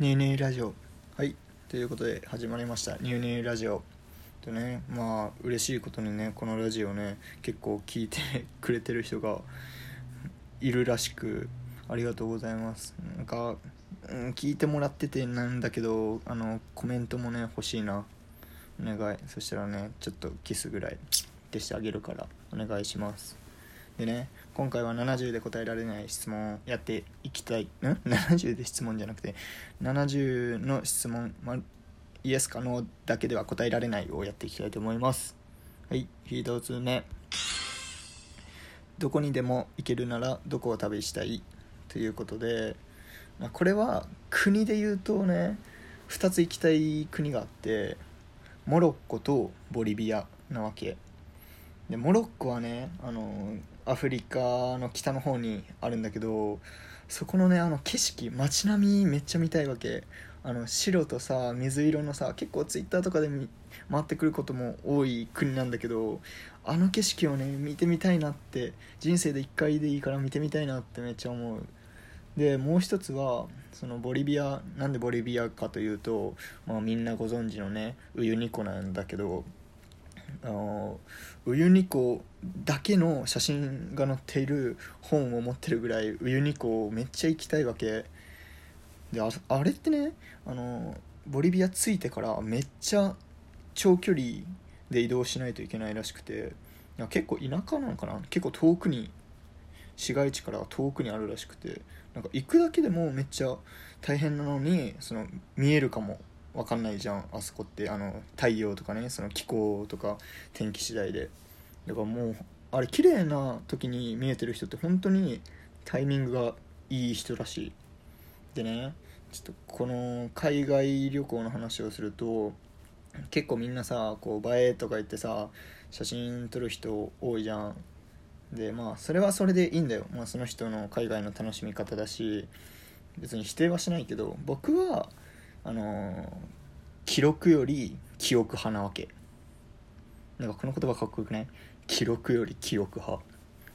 ニューニューラジオ。はい。ということで始まりました。ニューニューラジオ。とねまあ嬉しいことにねこのラジオね結構聞いて くれてる人がいるらしくありがとうございます。なんか、うん、聞いてもらっててなんだけどあのコメントもね欲しいな。お願い。そしたらねちょっとキスぐらい消してあげるからお願いします。でね今回は70で答えられない質問やっていきたい。ん？70で質問じゃなくて70の質問、まイエスかノーだけでは答えられないをやっていきたいと思います。はい1つ目どこにでも行けるならどこを旅したい？ということで、まあ、これは国で言うとね2つ行きたい国があってモロッコとボリビアなわけ。でモロッコはねあのアフリカの北の方にあるんだけどそこのねあの景色街並みめっちゃ見たいわけ。あの白とさ水色のさ結構ツイッターとかで回ってくることも多い国なんだけどあの景色をね見てみたいなって人生で1回でいいから見てみたいなってめっちゃ思う。でもう一つはそのボリビアなんでボリビアかというと、まあ、みんなご存知のねウユニ湖なんだけどあのウユニ湖だけの写真が載っている本を持ってるぐらいウユニ湖めっちゃ行きたいわけ。であれってねあのボリビア着いてからめっちゃ長距離で移動しないといけないらしくて結構田舎なのかな？結構遠くに市街地から遠くにあるらしくてなんか行くだけでもめっちゃ大変なのにその見えるかも。分かんないじゃんあそこってあの太陽とかねその気候とか天気次第で。だからもうあれ綺麗な時に見えてる人って本当にタイミングがいい人らしい。でねちょっとこの海外旅行の話をすると結構みんなさこう映えとか言ってさ写真撮る人多いじゃん。でまあそれはそれでいいんだよ、まあ、その人の海外の楽しみ方だし別に否定はしないけど僕はあのー、記録より記憶派なわけ。なんかこの言葉かっこよくない？記録より記憶派。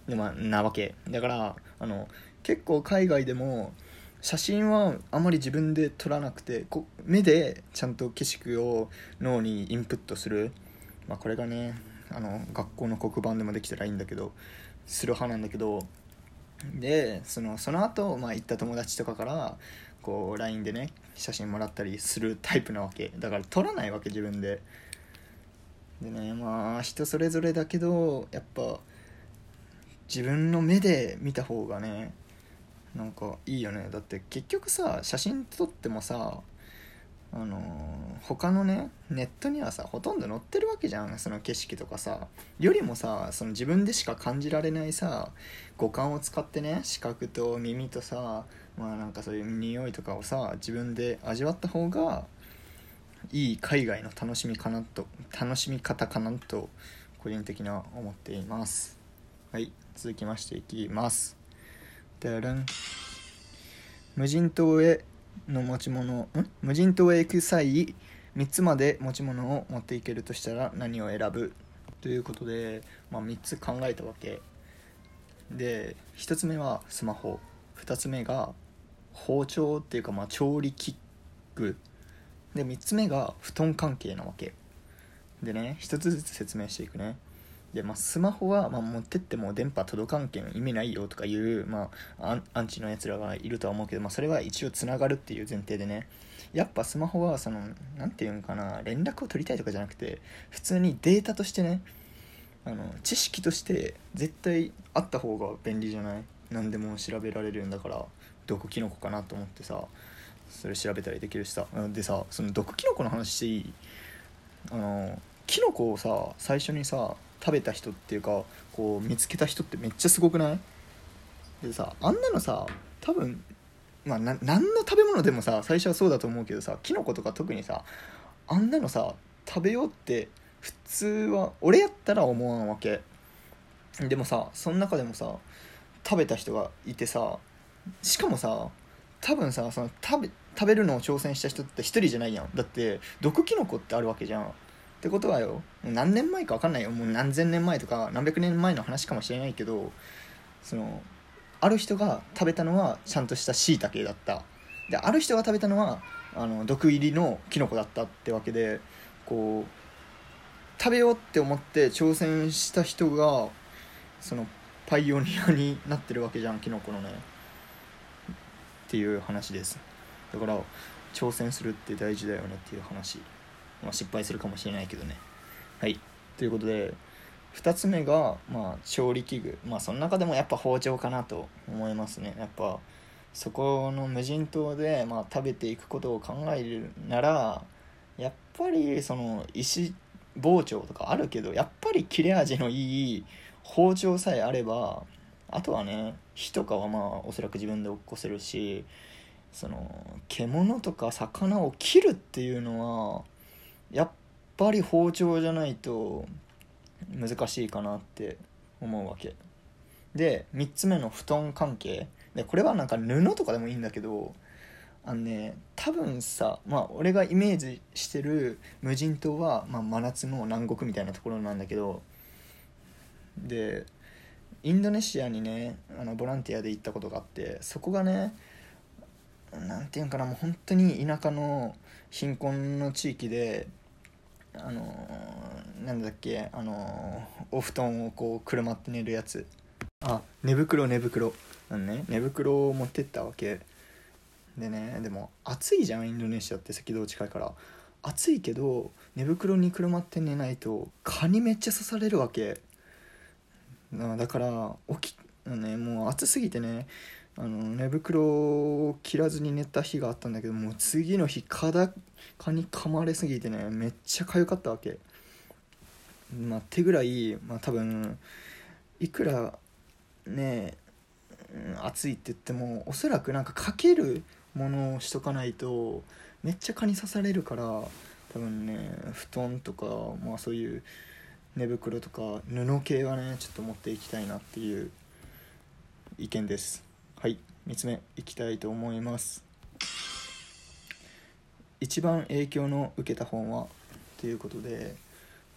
でまあなわけ。だからあの結構海外でも写真はあまり自分で撮らなくてこ目でちゃんと景色を脳にインプットする、まあ、これがねあの学校の黒板でもできたらいいんだけどする派なんだけどでそのその後、まあ行った友達とかからこう LINE でね写真もらったりするタイプなわけ。だから撮らないわけ自分で。でねまあ人それぞれだけどやっぱ自分の目で見た方がねなんかいいよね。だって結局さ写真撮ってもさあのー、他のねネットにはさほとんど載ってるわけじゃん。その景色とかさ。よりもさその自分でしか感じられないさ五感を使ってね視覚と耳とさまあなんかそういう匂いとかをさ自分で味わった方がいい海外の楽しみかなと楽しみ方かなと個人的には思っています。はい続きましていきます。でるん無人島への持ち物ん？無人島へ行く際3つまで持ち物を持っていけるとしたら何を選ぶ？ということで、まあ、3つ考えたわけ。で1つ目はスマホ。2つ目が包丁っていうかまあ調理器具。で3つ目が布団関係なわけ。でね1つずつ説明していくね。で、まあ、スマホは、まあ、持ってっても電波届かんけん意味ないよとかいう、まあ、アンチのやつらがいるとは思うけど、まあ、それは一応つながるっていう前提でね。やっぱスマホはその何て言うんかな連絡を取りたいとかじゃなくて普通にデータとしてねあの知識として絶対あった方が便利じゃない？何でも調べられるんだから。毒キノコかなと思ってさそれ調べたりできるしさ。でさその毒キノコの話してあのキノコをさ最初にさ食べた人っていうかこう見つけた人ってめっちゃすごくない？でさあんなのさ多分まあ何の食べ物でもさ最初はそうだと思うけどさキノコとか特にさあんなのさ食べようって普通は俺やったら思わんわけ。でもさその中でもさ食べた人がいてさしかもさ多分さその食べ食べるのを挑戦した人って1人じゃないやん。だって毒キノコってあるわけじゃん。ってことはよ何年前か分かんないよ。もう何千年前とか何百年前の話かもしれないけどそのある人が食べたのはちゃんとしたしいたけだった。である人が食べたのはあの毒入りのキノコだったってわけでこう食べようって思って挑戦した人がそのパイオニアになってるわけじゃんキノコのね。っていう話です。だから挑戦するって大事だよねっていう話、まあ、失敗するかもしれないけどね。はい。ということで2つ目が、まあ、調理器具。まあその中でもやっぱ包丁かなと思いますね。やっぱそこの無人島で、まあ、食べていくことを考えるならやっぱりその石包丁とかあるけどやっぱり切れ味のいい包丁さえあればあとはね火とかはまあおそらく自分で起こせるしその獣とか魚を切るっていうのはやっぱり包丁じゃないと難しいかなって思うわけ。で3つ目の布団関係。でこれはなんか布とかでもいいんだけどあのね多分さまあ俺がイメージしてる無人島は、まあ、真夏の南国みたいなところなんだけどでインドネシアにねあのボランティアで行ったことがあってそこがね何て言うんかなもう本当に田舎の貧困の地域であのー、なんだっけあのー、お布団をこうくるまって寝るやつ。あ寝袋寝袋。あのね寝袋を持ってったわけ。でねでも暑いじゃんインドネシアって赤道近いから。暑いけど寝袋にくるまって寝ないと蚊にめっちゃ刺されるわけ。だから起きねもう暑すぎてねあの寝袋を切らずに寝た日があったんだけどもう次の日蚊だ蚊に噛まれすぎてねめっちゃ痒かったわけ。まあ手ぐらいまあ多分いくらね暑いって言ってもおそらくなんかかけるものをしとかないとめっちゃ蚊に刺されるから多分ね布団とかまあそういう寝袋とか布系はねちょっと持っていきたいなっていう意見です。はい3つ目いきたいと思います。一番影響の受けた本は？ということで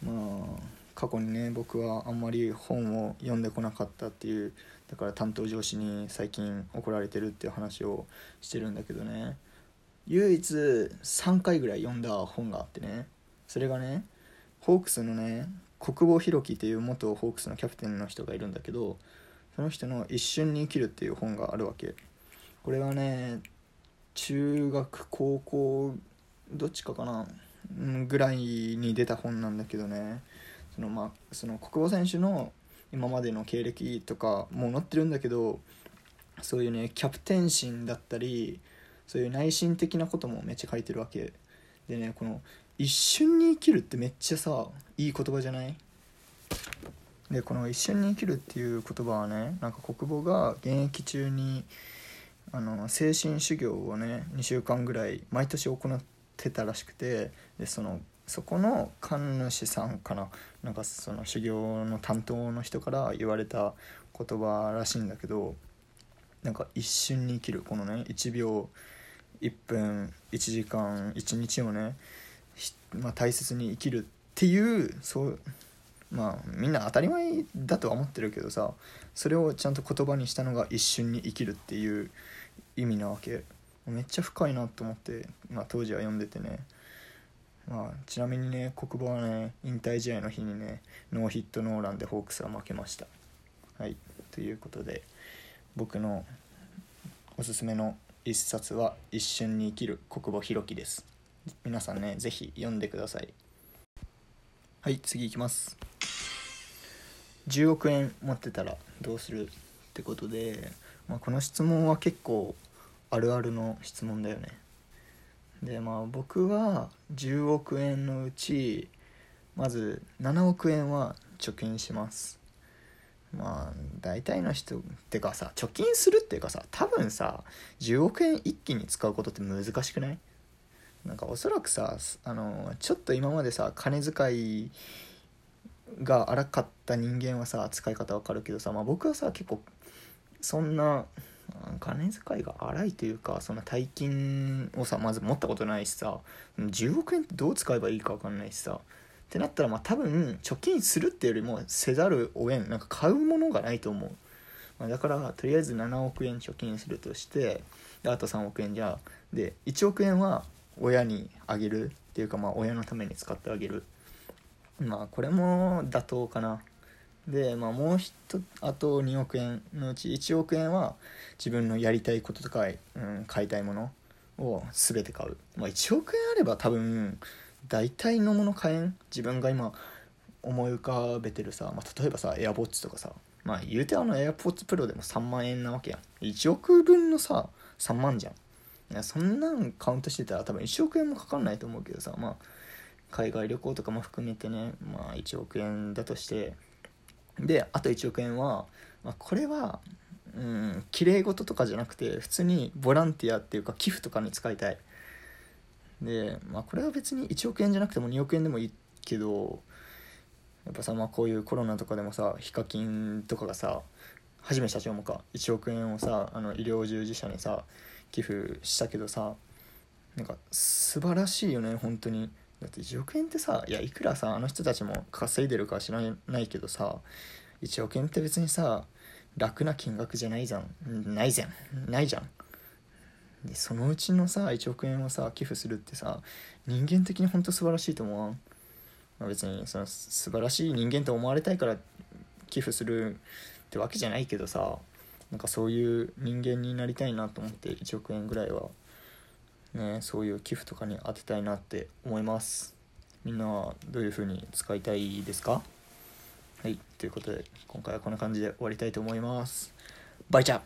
まあ過去にね僕はあんまり本を読んでこなかったっていうだから担当上司に最近怒られてるっていう話をしてるんだけどね。唯一3回ぐらい読んだ本があってね。それがねホークスのね国保弘樹っていう元ホークスのキャプテンの人がいるんだけどその人の「一瞬に生きる」っていう本があるわけ。これはね中学高校どっちかかな、ぐらいに出た本なんだけどね。そのまあその国保選手の今までの経歴とかも載ってるんだけどそういうねキャプテン心だったりそういう内心的なこともめっちゃ書いてるわけ。でねこの一瞬に生きるってめっちゃさいい言葉じゃない？でこの「一瞬に生きる」っていう言葉はねなんか国母が現役中にあの精神修行をね2週間ぐらい毎年行ってたらしくてでそのそこの神主さんかななんかその修行の担当の人から言われた言葉らしいんだけどなんか一瞬に生きるこのね1秒1分1時間1日をねまあ、大切に生きるっていうそうまあみんな当たり前だとは思ってるけどさそれをちゃんと言葉にしたのが一瞬に生きるっていう意味なわけ。めっちゃ深いなと思って、まあ、当時は読んでてね、まあ、ちなみにね国母はね引退試合の日にねノーヒットノーランでホークスは負けました。はいということで僕のおすすめの一冊は「一瞬に生きる国母弘樹」です。皆さんね是非読んでください。はい次いきます。10億円持ってたらどうするってことで、まあ、この質問は結構あるあるの質問だよね。でまあ僕は10億円のうちまず7億円は貯金します。まあ大体の人ってかさ貯金するっていうかさ多分さ10億円一気に使うことって難しくない？なんかおそらくさあのちょっと今までさ金遣いが荒かった人間はさ使い方わかるけどさ、まあ、僕はさ結構そんな金遣いが荒いというかそんな大金をさまず持ったことないしさ10億円ってどう使えばいいか分かんないしさってなったらまあ多分貯金するってよりもせざるを得んなんか買うものがないと思う。まあ、だからとりあえず7億円貯金するとしてあと3億円じゃで1億円は親にあげるっていうかまあ親のために使ってあげる。まあこれも妥当かな。で、まあ、もう一あと2億円のうち1億円は自分のやりたいこととか、うん、買いたいものを全て買う、まあ、1億円あれば多分大体のもの買えん？自分が今思い浮かべてるさ、まあ、例えばさ AirPods とかさまあ言うてあの AirPods Pro でも3万円なわけやん。1億分のさ3万じゃん。そんなんカウントしてたら多分1億円もかかんないと思うけどさまあ海外旅行とかも含めてねまあ1億円だとして。であと1億円は、まあ、これはうん綺麗事とかじゃなくて普通にボランティアっていうか寄付とかに使いたい。でまあこれは別に1億円じゃなくても2億円でもいいけどやっぱさまあこういうコロナとかでもさヒカキンとかがさはじめ社長もか1億円をさあの医療従事者にさ寄付したけどさなんか素晴らしいよね本当に。だって1億円ってさいやいくらさあの人たちも稼いでるかは知らないけどさ1億円って別にさ楽な金額じゃないじゃん。ないじゃん。ないじゃん。でそのうちのさ1億円をさ寄付するってさ人間的に本当素晴らしいと思わん、まあ、別にその素晴らしい人間と思われたいから寄付するってわけじゃないけどさなんかそういう人間になりたいなと思って1億円ぐらいはねそういう寄付とかに当てたいなって思います。みんなはどういう風に使いたいですか？はいということで今回はこんな感じで終わりたいと思います。バイチャ